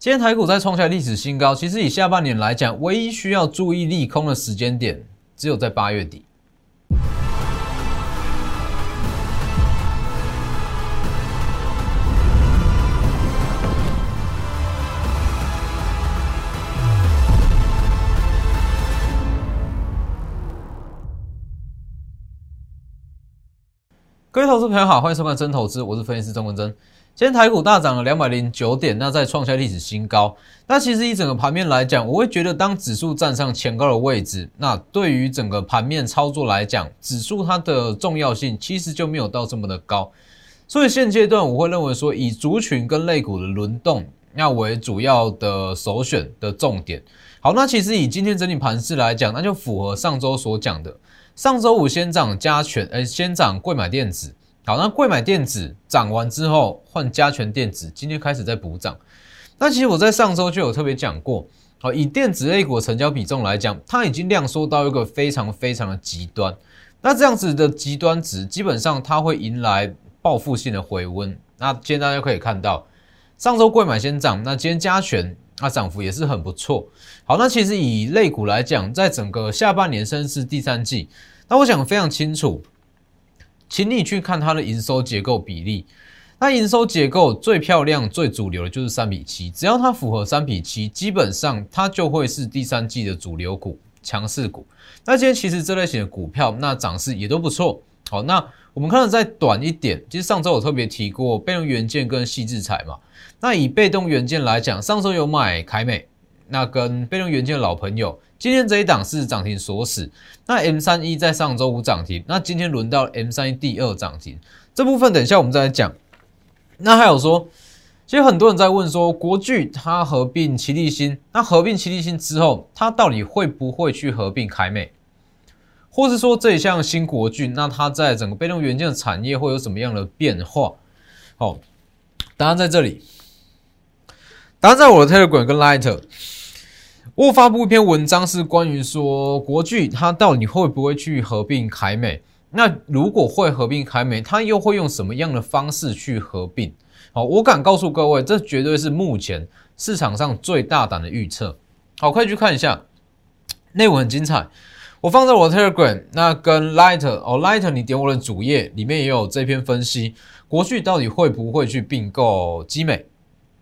今天台股再创下历史新高，其实以下半年来讲，唯一需要注意利空的时间点，只有在八月底。各位投资朋友好，欢迎收看真投资，我是分析师钟文真。今天台股大涨了两百零九点，那在创下历史新高。那其实以整个盘面来讲，我会觉得当指数站上前高的位置，那对于整个盘面操作来讲，指数它的重要性其实就没有到这么的高。所以现阶段我会认为说，以族群跟类股的轮动要为主要的首选的重点。好，那其实以今天整体盘势来讲，那就符合上周所讲的。上周五先涨加权，呃，先涨贵买电子，好，那贵买电子涨完之后换加权电子，今天开始在补涨。那其实我在上周就有特别讲过，好，以电子 A 股成交比重来讲，它已经量缩到一个非常非常的极端。那这样子的极端值，基本上它会迎来报复性的回温。那今天大家可以看到，上周贵买先涨，那今天加权。那涨幅也是很不错。好，那其实以类股来讲，在整个下半年甚至第三季，那我想非常清楚，请你去看它的营收结构比例。那营收结构最漂亮、最主流的就是三比七，只要它符合三比七，基本上它就会是第三季的主流股、强势股。那今天其实这类型的股票，那涨势也都不错。好，那我们看到再短一点，其实上周我特别提过被动元件跟细制材嘛。那以被动元件来讲，上周有买凯美，那跟被动元件的老朋友，今天这一档是涨停锁死。那 M 三一在上周五涨停，那今天轮到 M 三一第二涨停，这部分等一下我们再来讲。那还有说，其实很多人在问说，国巨它合并奇力新，那合并奇力新之后，它到底会不会去合并凯美，或是说这一项新国巨，那它在整个被动元件的产业会有什么样的变化？好，答案在这里。答案，在我的 Telegram 跟 Light，我发布一篇文章，是关于说国巨它到底会不会去合并凯美？那如果会合并凯美，它又会用什么样的方式去合并？好，我敢告诉各位，这绝对是目前市场上最大胆的预测。好，可以去看一下，内文很精彩。我放在我的 Telegram，那跟 Lighter 哦，Lighter 你点我的主页，里面也有这篇分析，国巨到底会不会去并购基美？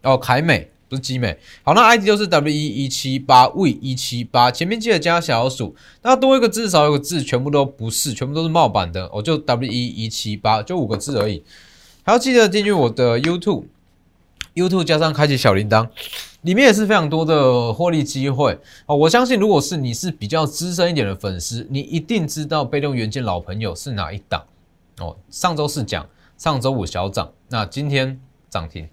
哦，凯美。不是集美，好，那 ID 就是 W 一一七八 V 一七八，前面记得加小数，那多一个字少一个字，全部都不是，全部都是冒版的，我就 W 一一七八，就五个字而已。还要记得订阅我的 YouTube，YouTube 加上开启小铃铛，里面也是非常多的获利机会哦。我相信，如果是你是比较资深一点的粉丝，你一定知道被动元件老朋友是哪一档哦。上周四讲，上周五小涨，那今天涨停。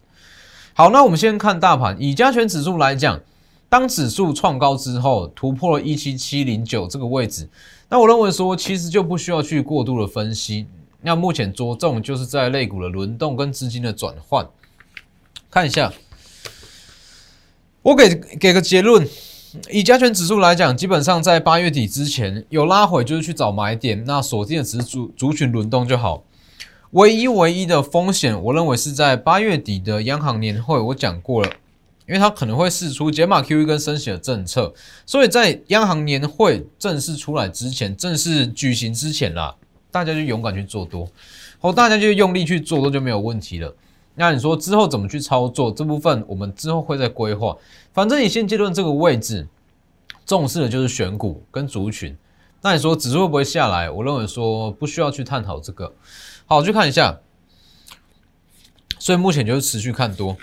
好，那我们先看大盘。以加权指数来讲，当指数创高之后，突破了一七七零九这个位置，那我认为说，其实就不需要去过度的分析。那目前着重就是在类股的轮动跟资金的转换。看一下，我给给个结论。以加权指数来讲，基本上在八月底之前有拉回，就是去找买点，那锁定的只是族族群轮动就好。唯一唯一的风险，我认为是在八月底的央行年会，我讲过了，因为它可能会试出减码 QE 跟升息的政策，所以在央行年会正式出来之前，正式举行之前啦，大家就勇敢去做多，好，大家就用力去做多就没有问题了。那你说之后怎么去操作这部分，我们之后会再规划。反正你现阶段这个位置，重视的就是选股跟族群。那你说指数会不会下来？我认为说不需要去探讨这个。好，去看一下，所以目前就是持续看多。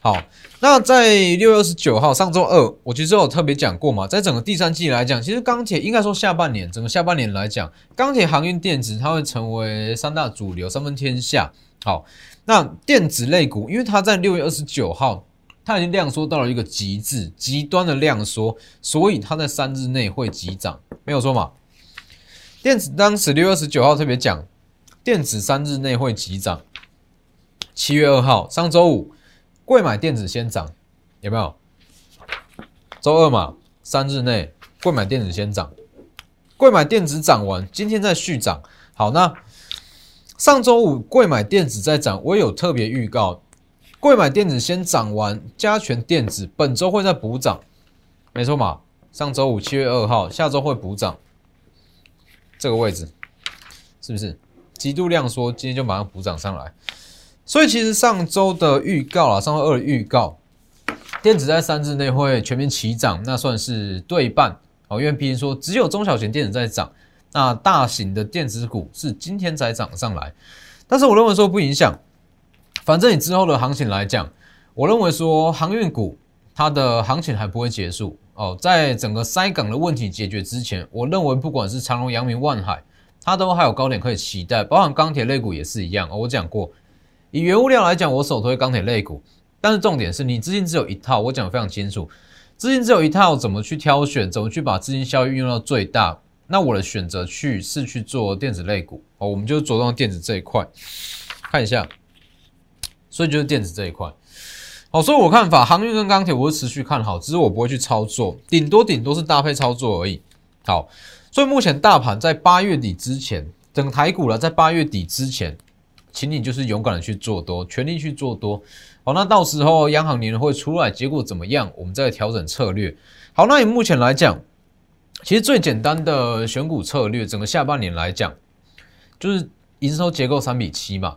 好，那在六月二十九号上周二，我其实有特别讲过嘛，在整个第三季来讲，其实钢铁应该说下半年整个下半年来讲，钢铁、航运、电子它会成为三大主流，三分天下。好，那电子类股，因为它在六月二十九号，它已经量缩到了一个极致、极端的量缩，所以它在三日内会急涨，没有错嘛？电子当时六月二十九号特别讲。电子三日内会急涨。七月二号，上周五，贵买电子先涨，有没有？周二嘛，三日内贵买电子先涨，贵买电子涨完，今天再续涨。好，那上周五贵买电子在涨，我有特别预告，贵买电子先涨完，加权电子本周会再补涨，没错嘛？上周五七月二号，下周会补涨，这个位置是不是极度量缩？今天就马上补涨上来。所以其实上周的预告啊，上周二的预告，电子在三日内会全面齐涨，那算是对半哦。因为毕竟说只有中小型电子在涨，那大型的电子股是今天才涨上来，但是我认为说不影响。反正你之后的行情来讲，我认为说航运股它的行情还不会结束哦，在整个塞港的问题解决之前，我认为不管是长隆、阳明、万海，它都还有高点可以期待，包含钢铁类股也是一样。我讲过，以原物料来讲，我首推钢铁类股，但是重点是你资金只有一套，我讲的非常清楚，资金只有一套，怎么去挑选，怎么去把资金效益运用到最大？那我的选择去是去做电子类股哦，我们就着重电子这一块，看一下。所以就是电子这一块，好，所以我看法，航运跟钢铁我会持续看好，只是我不会去操作，顶多顶多是搭配操作而已。好，所以目前大盘在八月底之前，整台股了，在八月底之前，请你就是勇敢的去做多，全力去做多。好，那到时候央行年会出来，结果怎么样，我们再调整策略。好，那以目前来讲，其实最简单的选股策略，整个下半年来讲，就是营收结构三比七嘛。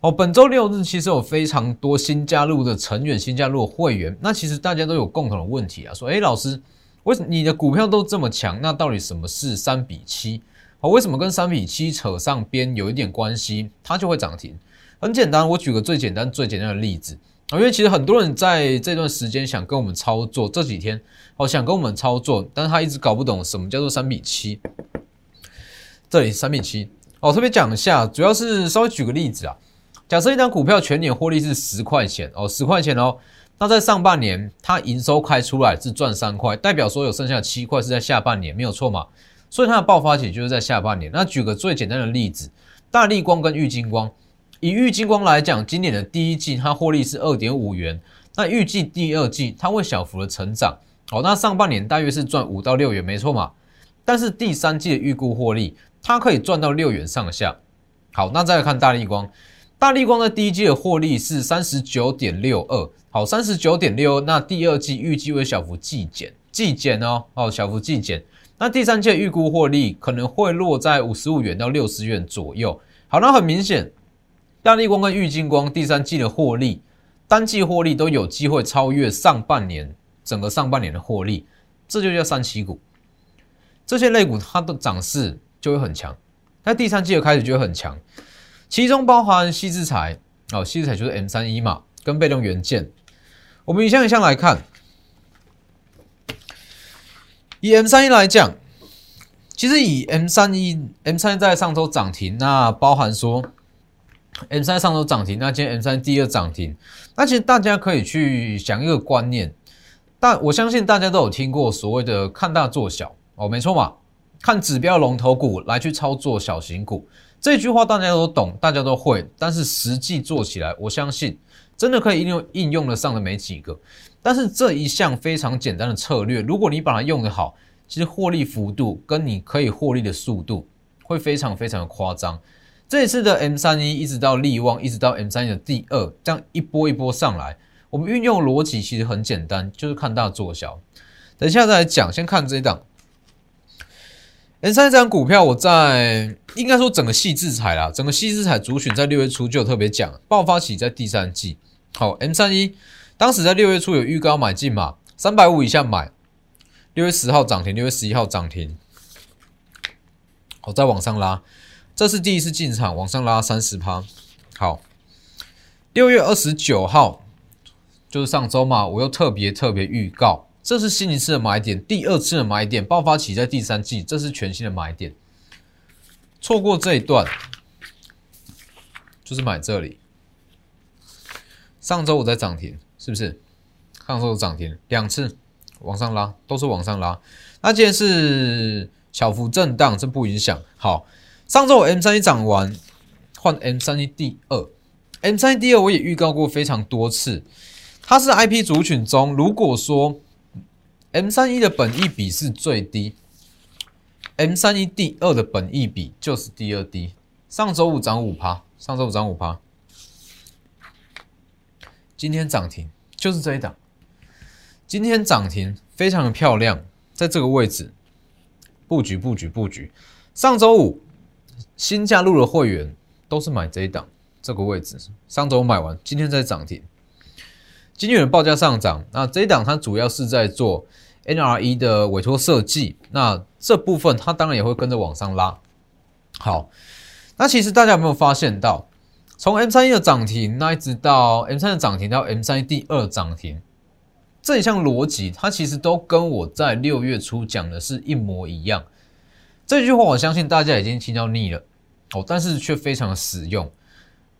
哦，本周六日其实有非常多新加入的成员、新加入的会员。那其实大家都有共同的问题啊，说：哎，老师，为什么你的股票都这么强？那到底什么是三比七？哦，为什么跟三比七扯上边有一点关系，它就会涨停？很简单，我举个最简单、最简单的例子啊，因为其实很多人在这段时间想跟我们操作，这几天哦想跟我们操作，但是他一直搞不懂什么叫做三比七。这里三比七哦，特别讲一下，主要是稍微举个例子啊。假设一张股票全年获利是十块钱哦，十块钱哦，那在上半年它营收开出来是赚三块，代表说有剩下七块是在下半年，没有错嘛？所以它的爆发期就是在下半年。那举个最简单的例子，大力光跟玉金光，以玉金光来讲，今年的第一季它获利是二点五元，那预计第二季它会小幅的成长，哦，那上半年大约是赚五到六元，没错嘛？但是第三季的预估获利，它可以赚到六元上下。好，那再来看大力光。大力光在第一季的获利是三十九点六二，好，三十九点六。那第二季预计会小幅季减，季减哦，哦，小幅季减。那第三季预估获利可能会落在五十五元到六十元左右。好，那很明显，大力光跟玉金光第三季的获利，单季获利都有机会超越上半年整个上半年的获利，这就叫三七股。这些类股它的涨势就会很强，那第三季的开始就会很强。其中包含西制材哦，西制材就是 M 三一嘛，跟被动元件。我们一项一项来看，以 M 三一来讲，其实以 M 三一 M 三在上周涨停，那包含说 M 三上周涨停，那今天 M 三第二涨停，那其实大家可以去想一个观念，但我相信大家都有听过所谓的看大做小哦，没错嘛，看指标龙头股来去操作小型股。这句话大家都懂，大家都会，但是实际做起来，我相信真的可以应用应用得上的没几个。但是这一项非常简单的策略，如果你把它用得好，其实获利幅度跟你可以获利的速度会非常非常的夸张。这一次的 M 三一一直到利旺，一直到 M 三一的第二，这样一波一波上来，我们运用逻辑其实很简单，就是看大做小。等一下再来讲，先看这一档。M 三这张股票，我在应该说整个细制彩啦，整个细制彩主选在六月初就有特别讲，爆发起在第三季。好，M 三一当时在六月初有预告买进嘛，三百五以下买，六月十号涨停，六月十一号涨停，好，再往上拉，这是第一次进场，往上拉三十趴。好，六月二十九号就是上周嘛，我又特别特别预告。这是新一次的买点，第二次的买点爆发起在第三季，这是全新的买点。错过这一段，就是买这里。上周我在涨停，是不是？上周涨停两次，往上拉，都是往上拉。那今天是小幅震荡，这不影响。好，上周 M 三一涨完，换 M 三一第二，M 三一第二我也预告过非常多次，它是 IP 族群中，如果说。M 三一的本益比是最低，M 三一第二的本益比就是第二低。上周五涨五趴，上周五涨五趴。今天涨停就是这一档，今天涨停非常的漂亮，在这个位置布局布局布局。上周五新加入的会员都是买这一档这个位置，上周买完，今天在涨停。今天的报价上涨，那这一档它主要是在做 NRE 的委托设计，那这部分它当然也会跟着往上拉。好，那其实大家有没有发现到，从 M 三一的涨停，那一直到 M 三的涨停到 M 三一第二涨停，这一项逻辑，它其实都跟我在六月初讲的是一模一样。这句话我相信大家已经听到腻了哦，但是却非常实用。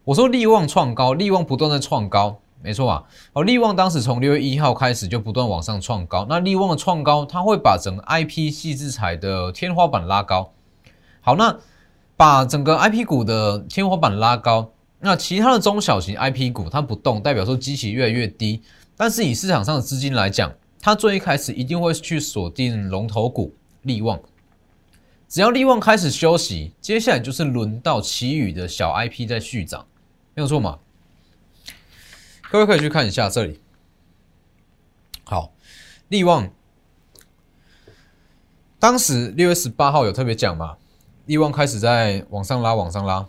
我说利旺创高，利旺不断在创高。没错啊，哦，利旺当时从六月一号开始就不断往上创高，那利旺的创高，它会把整个 IP 细制材的天花板拉高。好，那把整个 IP 股的天花板拉高，那其他的中小型 IP 股它不动，代表说机器越来越低。但是以市场上的资金来讲，它最一开始一定会去锁定龙头股利旺。只要利旺开始休息，接下来就是轮到其余的小 IP 在续涨，没有错嘛？各位可以去看一下这里。好，利旺，当时六月十八号有特别讲嘛？利旺开始在往上拉，往上拉，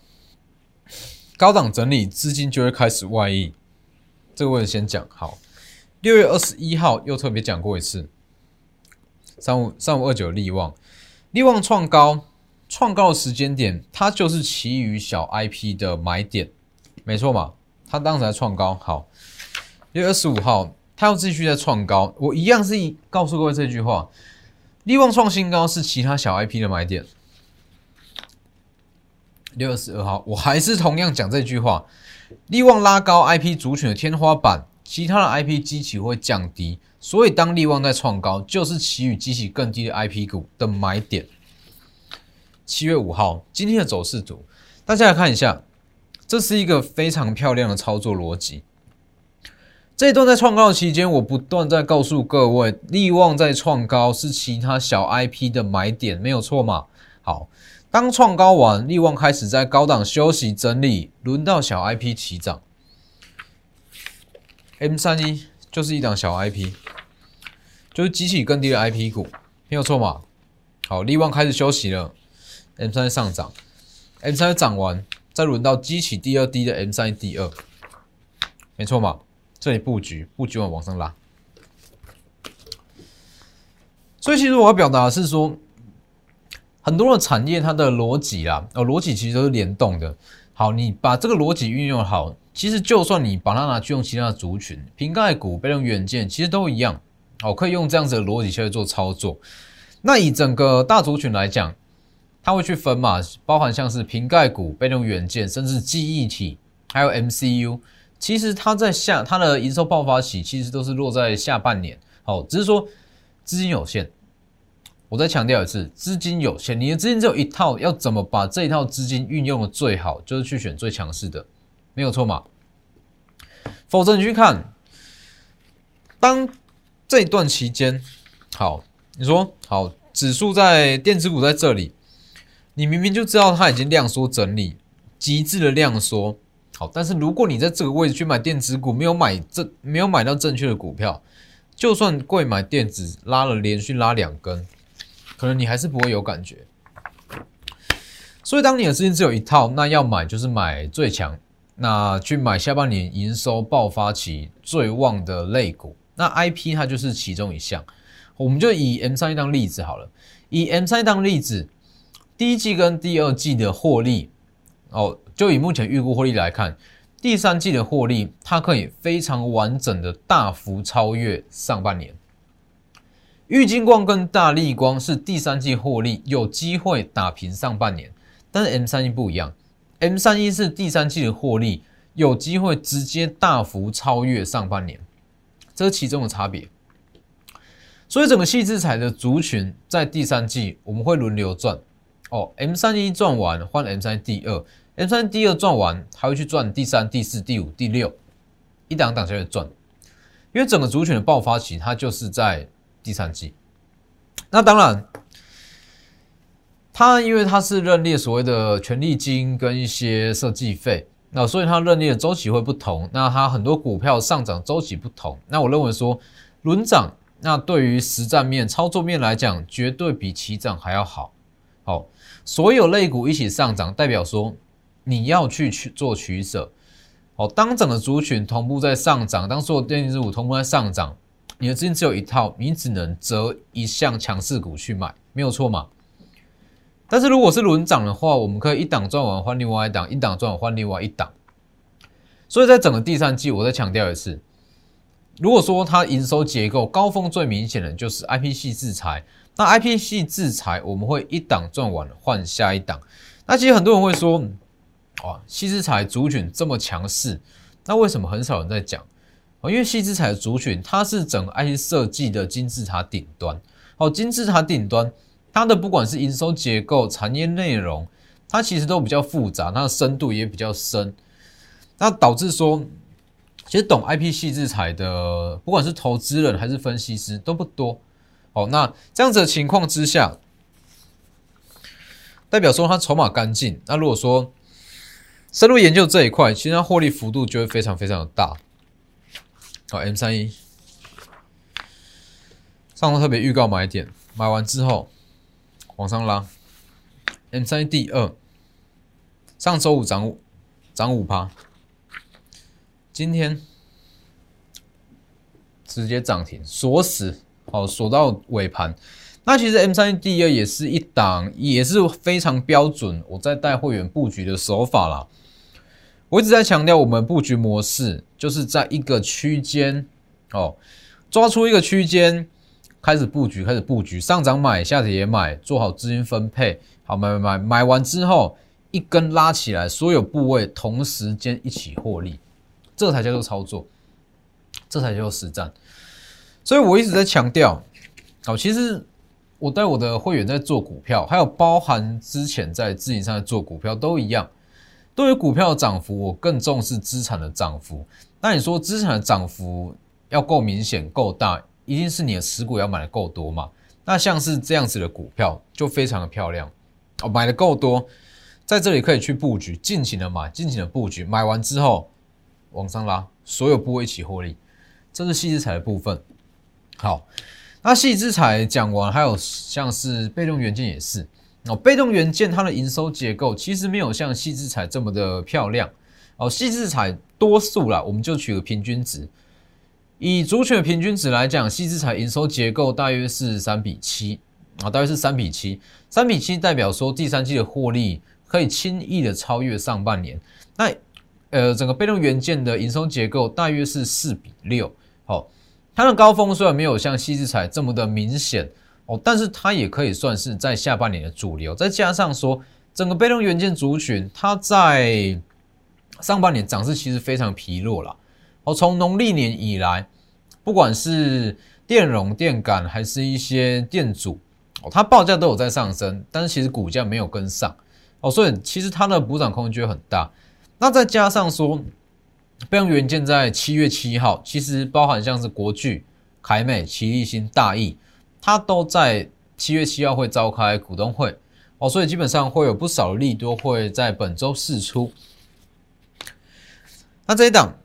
高档整理，资金就会开始外溢。这个位置先讲好。六月二十一号又特别讲过一次，三五三五二九利旺，利旺创高，创高的时间点，它就是其余小 IP 的买点，没错嘛？它当时在创高，好，六月二十五号，它要继续在创高，我一样是告诉各位这句话：，利旺创新高是其他小 IP 的买点。六月十二号，我还是同样讲这句话：，利旺拉高 IP 族群的天花板，其他的 IP 机器会降低，所以当利旺在创高，就是其余机器更低的 IP 股的买点。七月五号，今天的走势图，大家来看一下。这是一个非常漂亮的操作逻辑。这一段在创高的期间，我不断在告诉各位，利旺在创高是其他小 IP 的买点，没有错嘛？好，当创高完，利旺开始在高档休息整理，轮到小 IP 起涨。M 三一就是一档小 IP，就是机器更低的 IP 股，没有错嘛？好，利旺开始休息了，M 三上涨，M 三涨完。再轮到激起第二低的 M 三第二，没错嘛？这里布局布局完往上拉，所以其实我要表达的是说，很多的产业它的逻辑啊，哦，逻辑其实都是联动的。好，你把这个逻辑运用好，其实就算你把它拿去用其他的族群，瓶盖股、被动元件，其实都一样。哦，可以用这样子的逻辑去做操作。那以整个大族群来讲。它会去分嘛，包含像是瓶盖股、被动元件，甚至记忆体，还有 MCU。其实它在下它的营收爆发期，其实都是落在下半年。好，只是说资金有限。我再强调一次，资金有限，你的资金只有一套，要怎么把这一套资金运用的最好，就是去选最强势的，没有错嘛？否则你去看，当这一段期间，好，你说好，指数在电子股在这里。你明明就知道它已经量缩整理，极致的量缩，好，但是如果你在这个位置去买电子股，没有买正，没有买到正确的股票，就算贵买电子拉了连续拉两根，可能你还是不会有感觉。所以当你的资金只有一套，那要买就是买最强，那去买下半年营收爆发期最旺的类股，那 IP 它就是其中一项。我们就以 M 三当例子好了，以 M 三当例子。第一季跟第二季的获利，哦，就以目前预估获利来看，第三季的获利它可以非常完整的大幅超越上半年。玉金光跟大力光是第三季获利有机会打平上半年，但是 M 三一不一样，M 三一是第三季的获利有机会直接大幅超越上半年，这是其中的差别。所以整个细制彩的族群在第三季我们会轮流赚。哦，M 三一赚完换 M 三第二，M 三第二赚完还会去赚第三、第四、第五、第六，一档档下去赚。因为整个族群的爆发期它就是在第三季。那当然，它因为它是认列所谓的权利金跟一些设计费，那所以它认列的周期会不同，那它很多股票上涨周期不同。那我认为说轮涨，那对于实战面、操作面来讲，绝对比起涨还要好。好，所有类股一起上涨，代表说你要去去做取舍。好，当整个族群同步在上涨，当所有电子股同步在上涨，你的资金只有一套，你只能择一项强势股去买，没有错嘛？但是如果是轮涨的话，我们可以一档赚完换另外一档，一档赚完换另外一档。所以在整个第三季，我再强调一次，如果说它营收结构高峰最明显的就是 I P 系制裁，那 I P 系制裁我们会一档赚完换下一档。那其实很多人会说，哇，细之彩族群这么强势，那为什么很少人在讲？哦，因为细制裁的族群它是整个 I P 设计的金字塔顶端，哦，金字塔顶端。它的不管是营收结构、产业内容，它其实都比较复杂，它的深度也比较深，那导致说，其实懂 IP 细制裁的，不管是投资人还是分析师都不多。哦，那这样子的情况之下，代表说它筹码干净。那如果说深入研究这一块，其实它获利幅度就会非常非常的大。好，M 三一，上周特别预告买点，买完之后。往上拉，M 三第二，上周五涨五涨五趴，今天直接涨停锁死，好锁到尾盘。那其实 M 三第二也是一档，也是非常标准。我在带会员布局的手法啦，我一直在强调，我们布局模式就是在一个区间哦，抓出一个区间。开始布局，开始布局，上涨买，下跌也买，做好资金分配。好，买买买，买完之后一根拉起来，所有部位同时间一起获利，这才叫做操作，这才叫做实战。所以我一直在强调，好，其实我带我的会员在做股票，还有包含之前在自营上做股票都一样。对于股票的涨幅，我更重视资产的涨幅。那你说资产的涨幅要够明显、够大？一定是你的持股要买的够多嘛？那像是这样子的股票就非常的漂亮哦，买的够多，在这里可以去布局，尽情的买，尽情的布局，买完之后往上拉，所有部位一起获利，这是细资材的部分。好，那细资材讲完，还有像是被动元件也是哦，被动元件它的营收结构其实没有像细资材这么的漂亮哦，细资材多数啦，我们就取个平均值。以主选平均值来讲，细资产营收结构大约是三比七啊，大约是三比七。三比七代表说第三季的获利可以轻易的超越上半年。那呃，整个被动元件的营收结构大约是四比六。好，它的高峰虽然没有像细资产这么的明显哦，但是它也可以算是在下半年的主流。再加上说，整个被动元件族群它在上半年涨势其实非常疲弱了。哦，从农历年以来，不管是电容、电感，还是一些电阻，哦，它报价都有在上升，但是其实股价没有跟上，哦，所以其实它的补涨空间很大。那再加上说，备用元件在七月七号，其实包含像是国巨、凯美、奇力新、大益，它都在七月七号会召开股东会，哦，所以基本上会有不少利多会在本周释出。那这一档。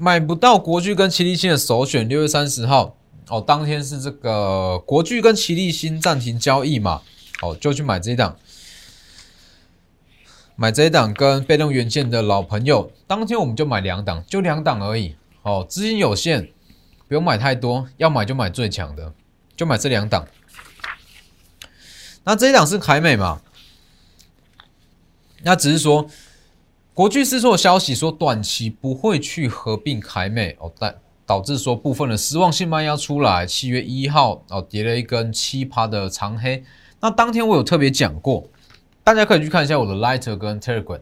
买不到国巨跟奇力新的首选，六月三十号哦，当天是这个国巨跟奇力新暂停交易嘛，哦，就去买这一档，买这一档跟被动元件的老朋友，当天我们就买两档，就两档而已，哦，资金有限，不用买太多，要买就买最强的，就买这两档。那这一档是凯美嘛？那只是说。国巨释出消息说，短期不会去合并凯美哦，但导致说部分的失望性卖压出来。七月一号哦，跌了一根七趴的长黑。那当天我有特别讲过，大家可以去看一下我的 Lighter 跟 Telegram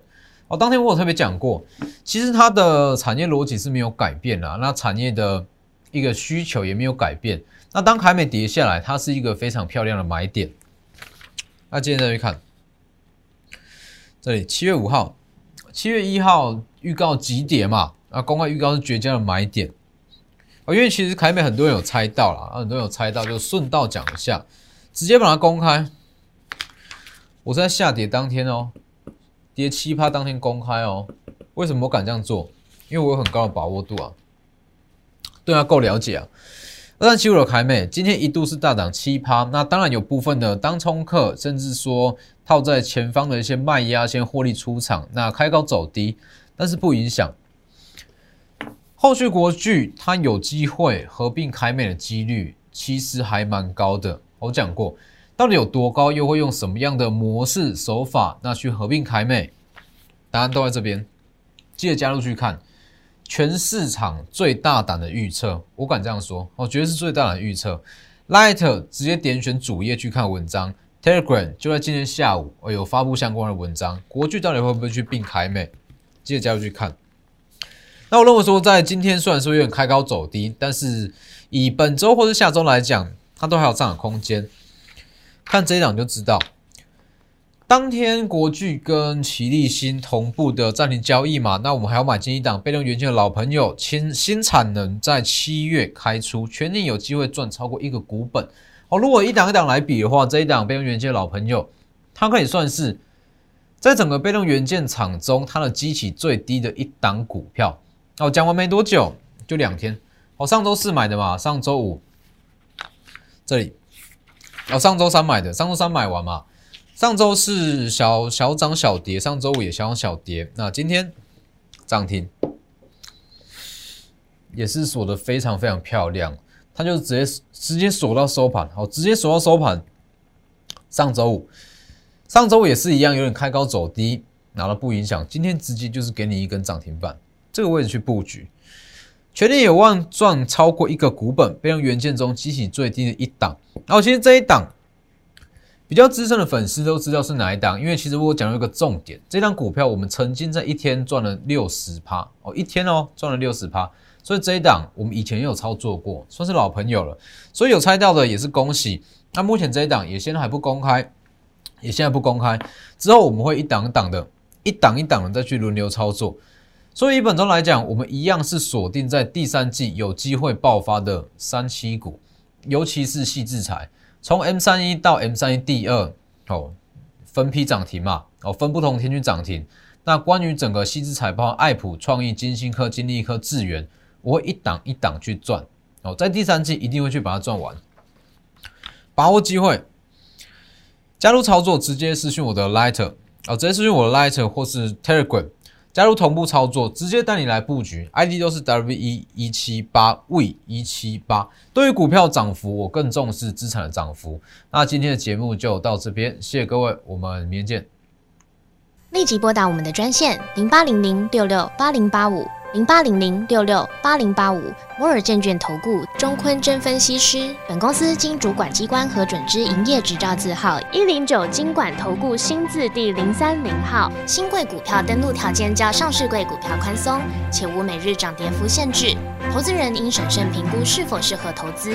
哦。当天我有特别讲过，其实它的产业逻辑是没有改变的，那产业的一个需求也没有改变。那当凯美跌下来，它是一个非常漂亮的买点。那接着再去看，这里七月五号。七月一号预告急跌嘛，啊，公开预告是绝佳的买点啊，因为其实凯美很多人有猜到了，很多人有猜到，就顺道讲一下，直接把它公开。我在下跌当天哦，跌七趴当天公开哦，为什么我敢这样做？因为我有很高的把握度啊，对它够了解啊。二三七五的凯美今天一度是大涨七趴，那当然有部分的当冲客，甚至说套在前方的一些卖压先获利出场，那开高走低，但是不影响。后续国巨它有机会合并凯美的几率其实还蛮高的。我讲过，到底有多高，又会用什么样的模式手法，那去合并凯美？答案都在这边，记得加入去看。全市场最大胆的预测，我敢这样说，我觉得是最大胆的预测。Light 直接点选主页去看文章，Telegram 就在今天下午，哦有发布相关的文章。国巨到底会不会去并凯美？记得加入去看。那我认为说，在今天虽然说有点开高走低，但是以本周或者下周来讲，它都还有上涨空间。看这一档就知道。当天国巨跟奇力新同步的暂停交易嘛，那我们还要买进一档被动元件的老朋友，新新产能在七月开出，全年有机会赚超过一个股本。哦，如果一档一档来比的话，这一档被动元件的老朋友，它可以算是在整个被动元件厂中，它的基期最低的一档股票。哦，讲完没多久，就两天。哦，上周四买的嘛，上周五这里，哦，上周三买的，上周三买完嘛。上周是小小涨小跌，上周五也小涨小跌，那今天涨停，也是锁的非常非常漂亮，它就直接直接锁到收盘，好，直接锁到收盘。上周五，上周五也是一样，有点开高走低，拿了不影响，今天直接就是给你一根涨停板，这个位置去布局，全力有望赚超过一个股本，被用元件中激起最低的一档，然后其实这一档。比较资深的粉丝都知道是哪一档，因为其实我讲了一个重点，这档股票我们曾经在一天赚了六十趴哦，一天哦赚了六十趴，所以这一档我们以前也有操作过，算是老朋友了，所以有猜到的也是恭喜。那目前这一档也现在还不公开，也现在不公开，之后我们会一档一档的，一档一档的再去轮流操作。所以本周来讲，我们一样是锁定在第三季有机会爆发的三七股，尤其是细制裁。从 M 三一到 M 三一第二哦，分批涨停嘛，哦分不同天去涨停。那关于整个西资财报，爱普创意、金星科、金利科、智源，我会一档一档去赚哦，在第三季一定会去把它赚完，把握机会，加入操作，直接私讯我的 Lighter 哦，直接私讯我的 Lighter 或是 Telegram。加入同步操作，直接带你来布局，ID 都是 W E 一七八 V 一七八。对于股票涨幅，我更重视资产的涨幅。那今天的节目就到这边，谢谢各位，我们明天见。立即拨打我们的专线零八零零六六八零八五。零八零零六六八零八五摩尔证券投顾中坤真分析师，本公司经主管机关核准之营业执照字号一零九金管投顾新字第零三零号。新贵股票登录条件较上市贵股票宽松，且无每日涨跌幅限制。投资人应审慎评估是否适合投资。